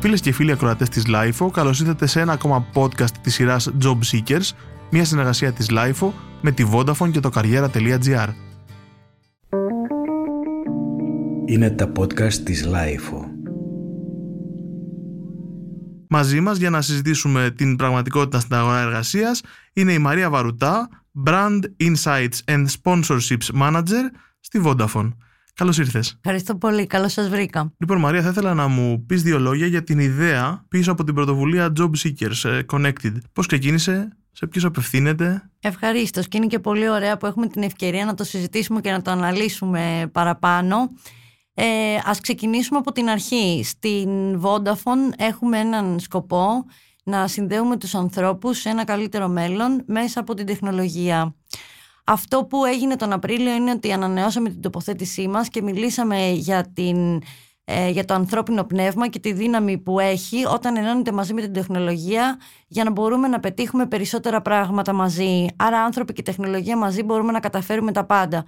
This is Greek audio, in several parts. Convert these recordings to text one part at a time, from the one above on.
Φίλες και φίλοι ακροατές της LIFO, καλώς ήρθατε σε ένα ακόμα podcast της σειράς Job Seekers, μια συνεργασία της LIFO με τη Vodafone και το καριέρα.gr. Είναι τα podcast της LIFO. Μαζί μας για να συζητήσουμε την πραγματικότητα στην αγορά εργασίας είναι η Μαρία Βαρουτά, Brand Insights and Sponsorships Manager στη Vodafone. Καλώς ήρθες. Ευχαριστώ πολύ. Καλώς σας βρήκα. Λοιπόν, Μαρία, θα ήθελα να μου πεις δύο λόγια για την ιδέα πίσω από την πρωτοβουλία Job Seekers ε, Connected. Πώς ξεκίνησε, σε ποιους απευθύνεται; Ευχαρίστως. Και είναι και πολύ ωραία που έχουμε την ευκαιρία να το συζητήσουμε και να το αναλύσουμε παραπάνω. Ε, ας ξεκινήσουμε από την αρχή. Στην Vodafone έχουμε έναν σκοπό να συνδέουμε τους ανθρώπους σε ένα καλύτερο μέλλον μέσα από την τεχνολογία. Αυτό που έγινε τον Απρίλιο είναι ότι ανανεώσαμε την τοποθέτησή μας και μιλήσαμε για, την, ε, για το ανθρώπινο πνεύμα και τη δύναμη που έχει όταν ενώνεται μαζί με την τεχνολογία για να μπορούμε να πετύχουμε περισσότερα πράγματα μαζί. Άρα άνθρωποι και τεχνολογία μαζί μπορούμε να καταφέρουμε τα πάντα.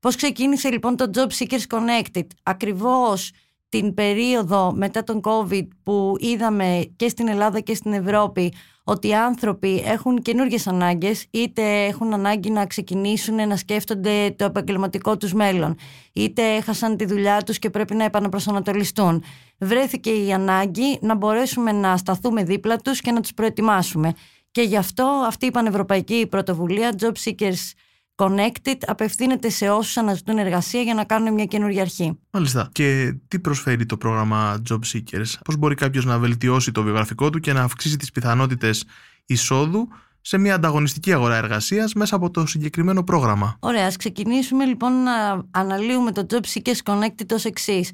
Πώς ξεκίνησε λοιπόν το Job Seekers Connected; Ακριβώς την περίοδο μετά τον COVID που είδαμε και στην Ελλάδα και στην Ευρώπη ότι οι άνθρωποι έχουν καινούργιες ανάγκες είτε έχουν ανάγκη να ξεκινήσουν να σκέφτονται το επαγγελματικό τους μέλλον είτε έχασαν τη δουλειά τους και πρέπει να επαναπροσανατολιστούν. Βρέθηκε η ανάγκη να μπορέσουμε να σταθούμε δίπλα τους και να τους προετοιμάσουμε. Και γι' αυτό αυτή η πανευρωπαϊκή πρωτοβουλία Job Seekers Connected απευθύνεται σε όσους αναζητούν εργασία για να κάνουν μια καινούργια αρχή. Μάλιστα. Και τι προσφέρει το πρόγραμμα Job Seekers, πώς μπορεί κάποιος να βελτιώσει το βιογραφικό του και να αυξήσει τις πιθανότητες εισόδου σε μια ανταγωνιστική αγορά εργασίας μέσα από το συγκεκριμένο πρόγραμμα; Ωραία, ας ξεκινήσουμε λοιπόν να αναλύουμε το Job Seekers Connected ως εξής.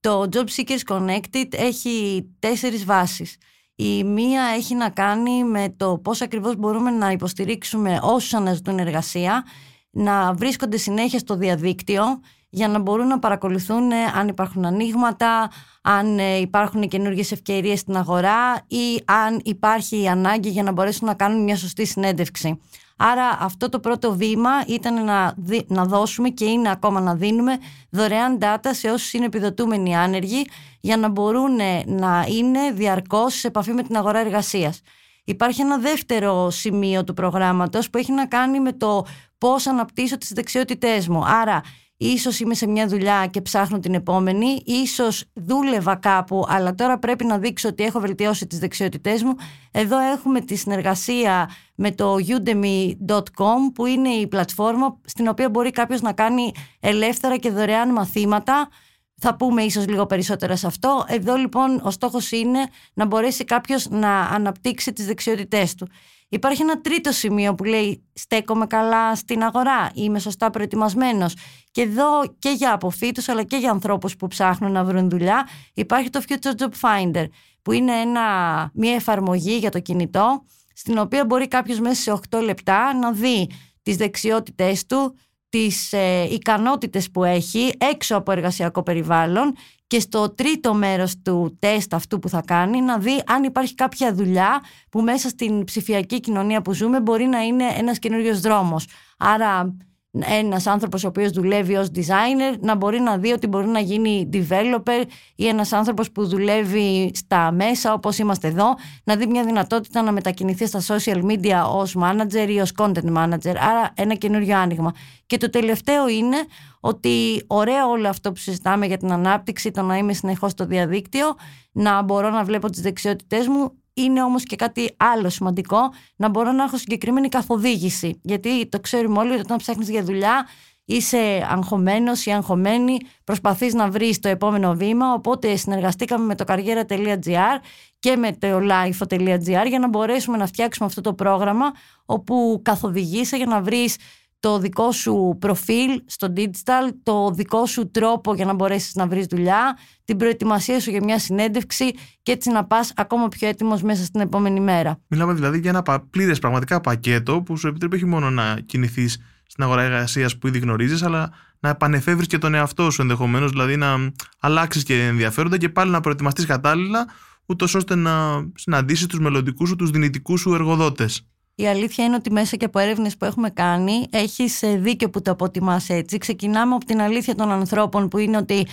Το Job Seekers Connected έχει τέσσερις βάσεις. Η μία έχει να κάνει με το πώς ακριβώς μπορούμε να υποστηρίξουμε όσους αναζητούν εργασία, να βρίσκονται συνέχεια στο διαδίκτυο για να μπορούν να παρακολουθούν αν υπάρχουν ανοίγματα, αν ε, υπάρχουν καινούργιες ευκαιρίες στην αγορά ή αν υπάρχει η ανάγκη για να μπορέσουν να κάνουν μια σωστή συνέντευξη. Άρα αυτό το πρώτο βήμα ήταν να, να δώσουμε και είναι ακόμα να δίνουμε δωρεάν data σε όσους είναι επιδοτούμενοι άνεργοι για να μπορούν να είναι διαρκώς σε επαφή με την αγορά εργασίας. Υπάρχει ένα δεύτερο σημείο του προγράμματος που έχει να κάνει με το πώς αναπτύσσω τις δεξιότητές μου. Άρα ίσως είμαι σε μια δουλειά και ψάχνω την επόμενη, ίσως δούλευα κάπου, αλλά τώρα πρέπει να δείξω ότι έχω βελτιώσει τις δεξιότητές μου. Εδώ έχουμε τη συνεργασία με το udemy.com που είναι η πλατφόρμα στην οποία μπορεί κάποιος να κάνει ελεύθερα και δωρεάν μαθήματα. Θα πούμε ίσως λίγο περισσότερα σε αυτό. Εδώ λοιπόν ο στόχος είναι να μπορέσει κάποιος να αναπτύξει τις δεξιότητές του. Υπάρχει ένα τρίτο σημείο που λέει στέκομαι καλά στην αγορά, είμαι σωστά προετοιμασμένος. Και εδώ και για αποφύτους αλλά και για ανθρώπους που ψάχνουν να βρουν δουλειά υπάρχει το Future Job Finder που είναι ένα, μια εφαρμογή για το κινητό στην οποία μπορεί κάποιος μέσα σε 8 λεπτά να δει τις δεξιότητές του, τις ε, ικανότητες που έχει έξω από εργασιακό περιβάλλον και στο τρίτο μέρος του τεστ αυτού που θα κάνει να δει αν υπάρχει κάποια δουλειά που μέσα στην ψηφιακή κοινωνία που ζούμε μπορεί να είναι ένας καινούριο δρόμος. Άρα ένας άνθρωπος ο οποίος δουλεύει ως designer να μπορεί να δει ότι μπορεί να γίνει developer ή ένας άνθρωπος που δουλεύει στα μέσα όπως είμαστε εδώ να δει μια δυνατότητα να μετακινηθεί στα social media ως manager ή ως content manager. Άρα ένα καινούριο άνοιγμα. Και το τελευταίο είναι ότι ωραίο όλο αυτό που συζητάμε για την ανάπτυξη το να είμαι συνεχώς στο διαδίκτυο να μπορώ να βλέπω τις δεξιότητές μου είναι όμως και κάτι άλλο σημαντικό, να μπορώ να έχω συγκεκριμένη καθοδήγηση. Γιατί το ξέρουμε όλοι ότι όταν ψάχνεις για δουλειά είσαι αγχωμένος ή αγχωμένη, προσπαθείς να βρεις το επόμενο βήμα, οπότε συνεργαστήκαμε με το καριέρα.gr και με το lifeo.gr για να μπορέσουμε να φτιάξουμε αυτό το πρόγραμμα όπου καθοδηγείσαι για να βρεις το δικό σου προφίλ στο digital, το δικό σου τρόπο για να μπορέσεις να βρεις δουλειά, την προετοιμασία σου για μια συνέντευξη και έτσι να πας ακόμα πιο έτοιμος μέσα στην επόμενη μέρα. Μιλάμε δηλαδή για ένα πλήρες πραγματικά πακέτο που σου επιτρέπει όχι μόνο να κινηθείς στην αγορά εργασίας που ήδη γνωρίζεις, αλλά να επανεφεύρεις και τον εαυτό σου ενδεχομένως, δηλαδή να αλλάξεις και ενδιαφέροντα και πάλι να προετοιμαστείς κατάλληλα, ούτως ώστε να συναντήσεις τους μελλοντικούς σου, τους δυνητικούς σου εργοδότες. Η αλήθεια είναι ότι μέσα και από έρευνες που έχουμε κάνει, έχεις δίκιο που το αποτιμάς έτσι. Ξεκινάμε από την αλήθεια των ανθρώπων που είναι ότι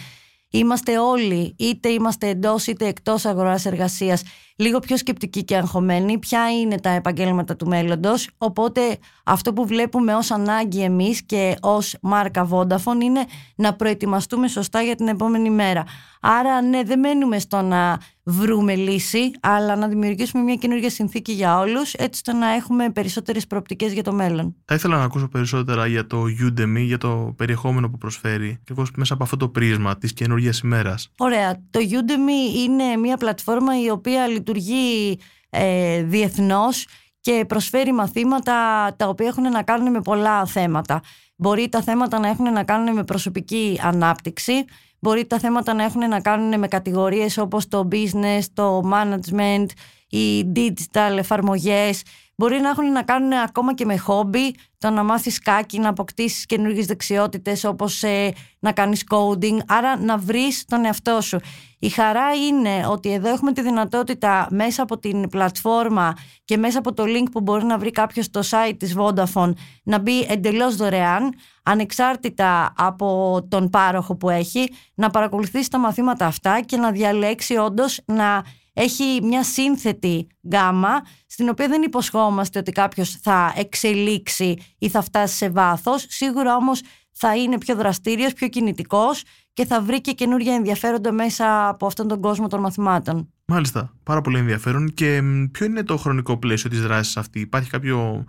είμαστε όλοι, είτε είμαστε εντός είτε εκτός αγοράς εργασίας, λίγο πιο σκεπτικοί και αγχωμένοι, ποια είναι τα επαγγέλματα του μέλλοντος, οπότε αυτό που βλέπουμε ως ανάγκη εμείς και ως μάρκα Vodafone είναι να προετοιμαστούμε σωστά για την επόμενη μέρα. Άρα ναι, δεν μένουμε στο να βρούμε λύση, αλλά να δημιουργήσουμε μια καινούργια συνθήκη για όλους, έτσι ώστε να έχουμε περισσότερες προοπτικές για το μέλλον. Θα ήθελα να ακούσω περισσότερα για το Udemy, για το περιεχόμενο που προσφέρει, και μέσα από αυτό το πρίσμα της καινούργιας ημέρας. Ωραία. Το Udemy είναι μια πλατφόρμα η οποία λειτουργεί ε, διεθνώς και προσφέρει μαθήματα τα οποία έχουν να κάνουν με πολλά θέματα. Μπορεί τα θέματα να έχουν να κάνουν με προσωπική ανάπτυξη, μπορεί τα θέματα να έχουν να κάνουν με κατηγορίες όπως το business, το management, οι digital εφαρμογές, μπορεί να έχουν να κάνουν ακόμα και με χόμπι, το να μάθεις κάκι, να αποκτήσεις καινούργιες δεξιότητες όπως ε, να κάνεις coding, άρα να βρεις τον εαυτό σου. Η χαρά είναι ότι εδώ έχουμε τη δυνατότητα μέσα από την πλατφόρμα και μέσα από το link που μπορεί να βρει κάποιος στο site της Vodafone να μπει εντελώς δωρεάν, ανεξάρτητα από τον πάροχο που έχει, να παρακολουθήσει τα μαθήματα αυτά και να διαλέξει όντως να έχει μια σύνθετη γκάμα στην οποία δεν υποσχόμαστε ότι κάποιος θα εξελίξει ή θα φτάσει σε βάθος. Σίγουρα όμως θα είναι πιο δραστήριος, πιο κινητικός και θα βρει και καινούργια ενδιαφέροντα μέσα από αυτόν τον κόσμο των μαθημάτων. Μάλιστα, πάρα πολύ ενδιαφέρον. Και ποιο είναι το χρονικό πλαίσιο της δράσης αυτή, υπάρχει κάποιο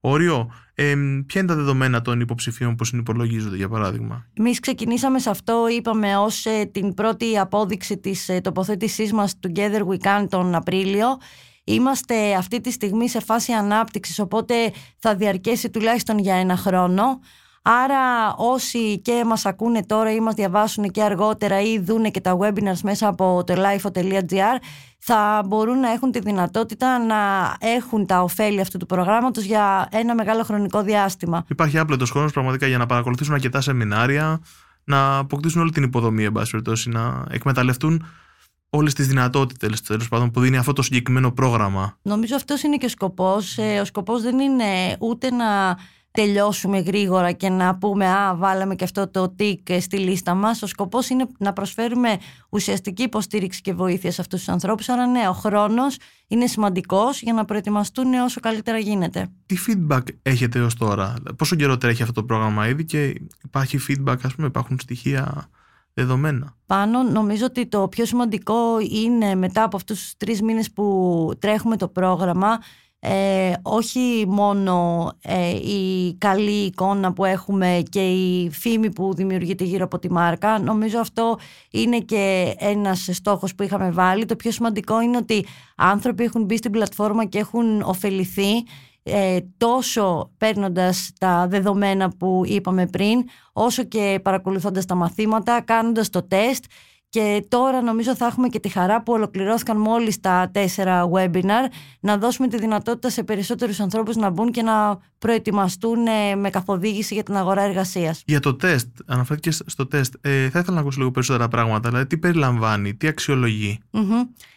όριο. Ε, ποια είναι τα δεδομένα των υποψηφίων που συνυπολογίζονται, για παράδειγμα; Εμείς ξεκινήσαμε σε αυτό, είπαμε, ως ε, την πρώτη απόδειξη της ε, τοποθέτησής μας Together We Can τον Απρίλιο. Είμαστε αυτή τη στιγμή σε φάση ανάπτυξης, οπότε θα διαρκέσει τουλάχιστον για ένα χρόνο. Άρα όσοι και μας ακούνε τώρα ή μας διαβάσουν και αργότερα ή δούνε και τα webinars μέσα από το lifeo.gr θα μπορούν να έχουν τη δυνατότητα να έχουν τα ωφέλη αυτού του προγράμματος για ένα μεγάλο χρονικό διάστημα. Υπάρχει άπλετος χρόνος πραγματικά για να παρακολουθήσουν αρκετά σεμινάρια, να αποκτήσουν όλη την υποδομή, εν να εκμεταλλευτούν όλες τις δυνατότητες τέλος πάντων, που δίνει αυτό το συγκεκριμένο πρόγραμμα. Νομίζω αυτός είναι και ο σκοπός. Ε, ο σκοπός δεν είναι ούτε να τελειώσουμε γρήγορα και να πούμε «Α, βάλαμε και αυτό το τικ στη λίστα μας». Ο σκοπός είναι να προσφέρουμε ουσιαστική υποστήριξη και βοήθεια σε αυτούς τους ανθρώπους. Άρα ναι, ο χρόνος είναι σημαντικός για να προετοιμαστούν όσο καλύτερα γίνεται. Τι feedback έχετε έως τώρα, πόσο καιρό τρέχει αυτό το πρόγραμμα ήδη και υπάρχει feedback, ας πούμε, υπάρχουν στοιχεία δεδομένα; Πάνω νομίζω ότι το πιο σημαντικό είναι μετά από αυτούς τους τρεις μήνες που τρέχουμε το πρόγραμμα ε, όχι μόνο ε, η καλή εικόνα που έχουμε και η φήμη που δημιουργείται γύρω από τη μάρκα. Νομίζω αυτό είναι και ένας στόχος που είχαμε βάλει. Το πιο σημαντικό είναι ότι άνθρωποι έχουν μπει στην πλατφόρμα και έχουν ωφεληθεί ε, τόσο παίρνοντας τα δεδομένα που είπαμε πριν, όσο και παρακολουθώντας τα μαθήματα, κάνοντας το τεστ και τώρα νομίζω θα έχουμε και τη χαρά που ολοκληρώθηκαν μόλις τα τέσσερα webinar να δώσουμε τη δυνατότητα σε περισσότερους ανθρώπους να μπουν και να προετοιμαστούν ε, με καθοδήγηση για την αγορά εργασίας. Για το τεστ, αναφέρθηκες στο τεστ, ε, θα ήθελα να ακούσω λίγο περισσότερα πράγματα, δηλαδή τι περιλαμβάνει, τι αξιολογεί;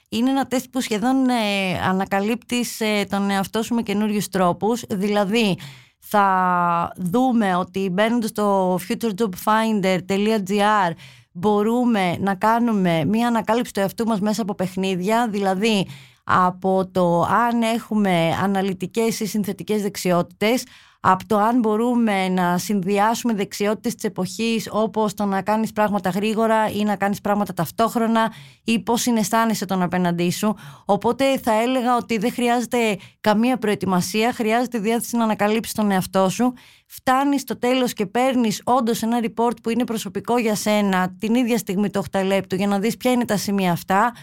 Είναι ένα τεστ που σχεδόν ε, ανακαλύπτεις ε, τον εαυτό σου με καινούριους τρόπους, δηλαδή θα δούμε ότι μπαίνοντας στο futurejobfinder.gr μπορούμε να κάνουμε μία ανακάλυψη του εαυτού μας μέσα από παιχνίδια, δηλαδή από το αν έχουμε αναλυτικές ή συνθετικές δεξιότητες, από το αν μπορούμε να συνδυάσουμε δεξιότητες της εποχής όπως το να κάνεις πράγματα γρήγορα ή να κάνεις πράγματα ταυτόχρονα ή πώς συναισθάνεσαι τον απέναντί σου. Οπότε θα έλεγα ότι δεν χρειάζεται καμία προετοιμασία, χρειάζεται διάθεση να ανακαλύψεις τον εαυτό σου. Φτάνεις στο τέλος και παίρνεις όντως ένα report που είναι προσωπικό για σένα την ίδια στιγμή το 8 λεπτού για να δεις ποια είναι τα σημεία αυτά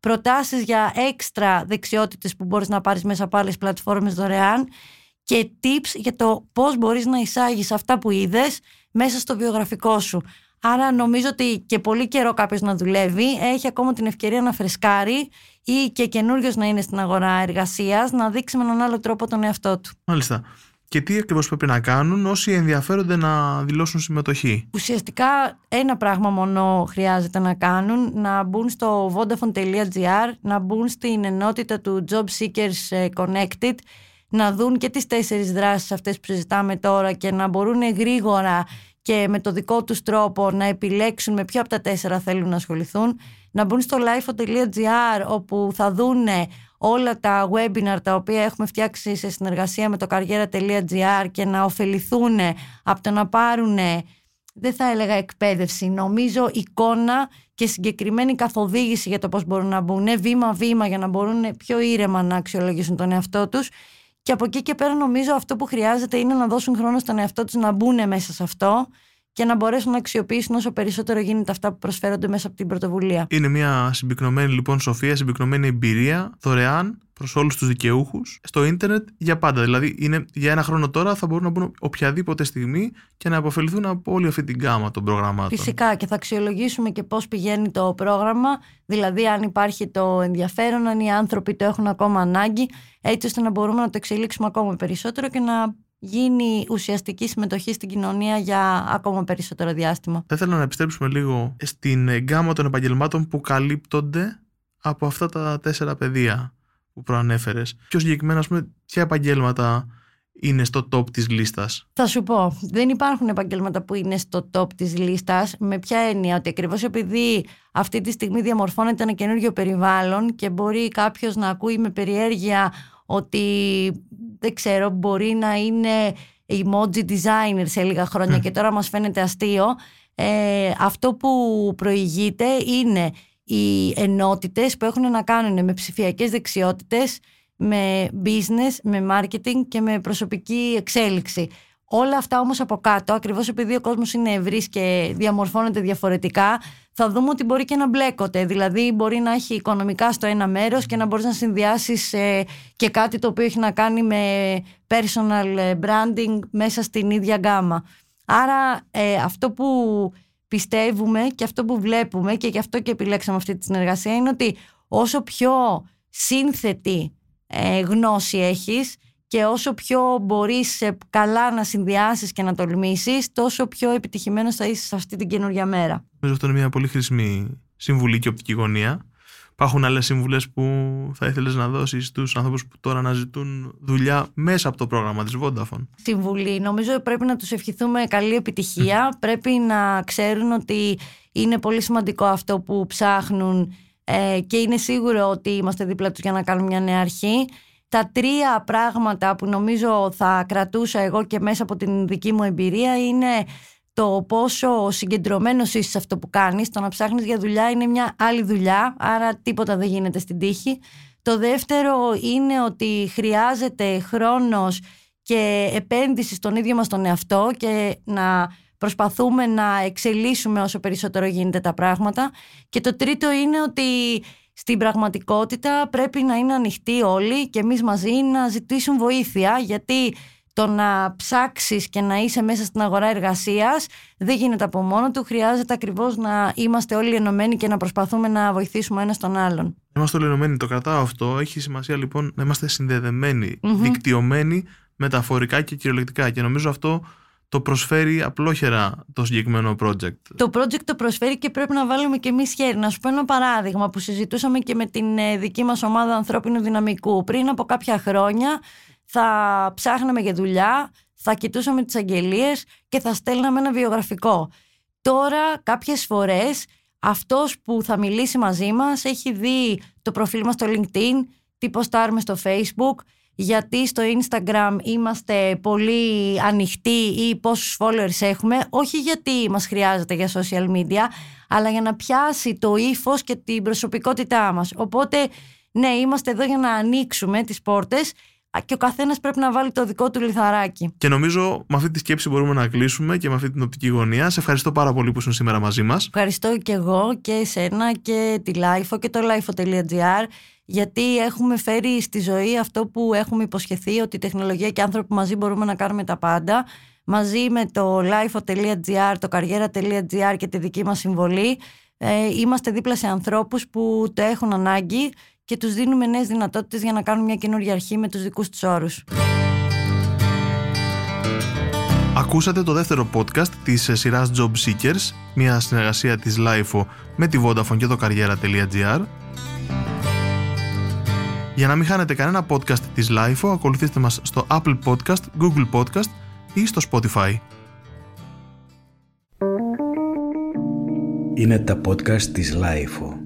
προτάσεις για έξτρα δεξιότητες που μπορείς να πάρεις μέσα από άλλες πλατφόρμες δωρεάν και tips για το πώς μπορείς να εισάγεις αυτά που είδες μέσα στο βιογραφικό σου. Άρα νομίζω ότι και πολύ καιρό κάποιος να δουλεύει έχει ακόμα την ευκαιρία να φρεσκάρει ή και καινούριο να είναι στην αγορά εργασίας, να δείξει με έναν άλλο τρόπο τον εαυτό του. Μάλιστα. Και τι ακριβώς πρέπει να κάνουν όσοι ενδιαφέρονται να δηλώσουν συμμετοχή; Ουσιαστικά ένα πράγμα μόνο χρειάζεται να κάνουν, να μπουν στο vodafone.gr, να μπουν στην ενότητα του Job Seekers ε, Connected να δουν και τις τέσσερις δράσεις αυτές που συζητάμε τώρα και να μπορούν γρήγορα και με το δικό τους τρόπο να επιλέξουν με ποιο από τα τέσσερα θέλουν να ασχοληθούν, να μπουν στο lifeo.gr όπου θα δούνε όλα τα webinar τα οποία έχουμε φτιάξει σε συνεργασία με το καριέρα.gr και να ωφεληθούν από το να πάρουν δεν θα έλεγα εκπαίδευση, νομίζω εικόνα και συγκεκριμένη καθοδήγηση για το πώς μπορούν να μπουν. Βήμα-βήμα για να μπορούν πιο ήρεμα να αξιολογήσουν τον εαυτό τους και από εκεί και πέρα νομίζω αυτό που χρειάζεται είναι να δώσουν χρόνο στον εαυτό τους να μπουν μέσα σε αυτό και να μπορέσουν να αξιοποιήσουν όσο περισσότερο γίνεται αυτά που προσφέρονται μέσα από την πρωτοβουλία. Είναι μια συμπυκνωμένη λοιπόν σοφία, συμπυκνωμένη εμπειρία, δωρεάν προς όλους τους δικαιούχους στο ίντερνετ για πάντα. Δηλαδή, είναι, για ένα χρόνο τώρα θα μπορούν να μπουν οποιαδήποτε στιγμή και να αποφεληθούν από όλη αυτή την γάμα των προγραμμάτων. Φυσικά και θα αξιολογήσουμε και πώς πηγαίνει το πρόγραμμα, δηλαδή αν υπάρχει το ενδιαφέρον, αν οι άνθρωποι το έχουν ακόμα ανάγκη, έτσι ώστε να μπορούμε να το εξελίξουμε ακόμα περισσότερο και να γίνει ουσιαστική συμμετοχή στην κοινωνία για ακόμα περισσότερο διάστημα. Θα ήθελα να επιστρέψουμε λίγο στην γκάμα των επαγγελμάτων που καλύπτονται από αυτά τα τέσσερα πεδία που προανέφερες. Πιο συγκεκριμένα, ας πούμε, ποια επαγγέλματα είναι στο top της λίστας; Θα σου πω, δεν υπάρχουν επαγγέλματα που είναι στο top της λίστας με ποια έννοια; Ότι ακριβώς επειδή αυτή τη στιγμή διαμορφώνεται ένα καινούργιο περιβάλλον και μπορεί κάποιος να ακούει με περιέργεια ότι δεν ξέρω μπορεί να είναι emoji designer σε λίγα χρόνια και τώρα μας φαίνεται αστείο ε, αυτό που προηγείται είναι οι ενότητες που έχουν να κάνουν με ψηφιακές δεξιότητες, με business, με marketing και με προσωπική εξέλιξη. Όλα αυτά όμως από κάτω, ακριβώς επειδή ο κόσμος είναι ευρύς και διαμορφώνεται διαφορετικά, θα δούμε ότι μπορεί και να μπλέκονται. Δηλαδή μπορεί να έχει οικονομικά στο ένα μέρος και να μπορείς να συνδυάσεις ε, και κάτι το οποίο έχει να κάνει με personal branding μέσα στην ίδια γκάμα. Άρα ε, αυτό που πιστεύουμε και αυτό που βλέπουμε και γι' αυτό και επιλέξαμε αυτή τη συνεργασία είναι ότι όσο πιο σύνθετη ε, γνώση έχεις και όσο πιο μπορείς καλά να συνδυάσεις και να τολμήσεις τόσο πιο επιτυχημένος θα είσαι σε αυτή την καινούργια μέρα. Νομίζω αυτό είναι μια πολύ χρήσιμη συμβουλή και οπτική γωνία Υπάρχουν άλλες συμβουλέ που θα ήθελες να δώσεις στους ανθρώπου που τώρα αναζητούν δουλειά μέσα από το πρόγραμμα της Vodafone; Συμβουλή. Νομίζω πρέπει να τους ευχηθούμε καλή επιτυχία. Πρέπει να ξέρουν ότι είναι πολύ σημαντικό αυτό που ψάχνουν ε, και είναι σίγουρο ότι είμαστε δίπλα τους για να κάνουν μια νέα αρχή. Τα τρία πράγματα που νομίζω θα κρατούσα εγώ και μέσα από την δική μου εμπειρία είναι το πόσο συγκεντρωμένος είσαι σε αυτό που κάνεις. Το να ψάχνεις για δουλειά είναι μια άλλη δουλειά, άρα τίποτα δεν γίνεται στην τύχη. Το δεύτερο είναι ότι χρειάζεται χρόνος και επένδυση στον ίδιο μας τον εαυτό και να προσπαθούμε να εξελίσσουμε όσο περισσότερο γίνεται τα πράγματα. Και το τρίτο είναι ότι στην πραγματικότητα πρέπει να είναι ανοιχτοί όλοι και εμείς μαζί να ζητήσουν βοήθεια γιατί το να ψάξεις και να είσαι μέσα στην αγορά εργασίας δεν γίνεται από μόνο του. Χρειάζεται ακριβώς να είμαστε όλοι ενωμένοι και να προσπαθούμε να βοηθήσουμε ένας τον άλλον. Είμαστε όλοι ενωμένοι, το κρατάω αυτό. Έχει σημασία λοιπόν να είμαστε συνδεδεμένοι, mm-hmm. δικτυωμένοι μεταφορικά και κυριολεκτικά. Και νομίζω αυτό το προσφέρει απλόχερα το συγκεκριμένο project. Το project το προσφέρει και πρέπει να βάλουμε και εμείς χέρι. Να σου πω ένα παράδειγμα που συζητούσαμε και με την ε, δική μας ομάδα ανθρώπινου δυναμικού. Πριν από κάποια χρόνια θα ψάχναμε για δουλειά, θα κοιτούσαμε τις αγγελίες και θα στέλναμε ένα βιογραφικό. Τώρα κάποιες φορές αυτός που θα μιλήσει μαζί μας έχει δει το προφίλ μας στο LinkedIn, τι ποστάρουμε στο Facebook, γιατί στο Instagram είμαστε πολύ ανοιχτοί ή πόσους followers έχουμε, όχι γιατί μας χρειάζεται για social media, αλλά για να πιάσει το ύφος και την προσωπικότητά μας. Οπότε, ναι, είμαστε εδώ για να ανοίξουμε τις πόρτες και ο καθένας πρέπει να βάλει το δικό του λιθαράκι. Και νομίζω με αυτή τη σκέψη μπορούμε να κλείσουμε και με αυτή την οπτική γωνία. Σε ευχαριστώ πάρα πολύ που ήσουν σήμερα μαζί μας. Ευχαριστώ και εγώ και εσένα και τη Lifeo και το lifeo.gr γιατί έχουμε φέρει στη ζωή αυτό που έχουμε υποσχεθεί ότι η τεχνολογία και οι άνθρωποι μαζί μπορούμε να κάνουμε τα πάντα. Μαζί με το lifeo.gr, το καριέρα.gr και τη δική μας συμβολή ε, είμαστε δίπλα σε ανθρώπους που το έχουν ανάγκη και τους δίνουμε νέες δυνατότητες για να κάνουν μια καινούργια αρχή με τους δικούς τους όρους. Ακούσατε το δεύτερο podcast της σειράς Job Seekers, μια συνεργασία της LIFO με τη Vodafone και το kariera.gr. Για να μην χάνετε κανένα podcast της LIFO, ακολουθήστε μας στο Apple Podcast, Google Podcast ή στο Spotify. Είναι τα podcast της LIFO.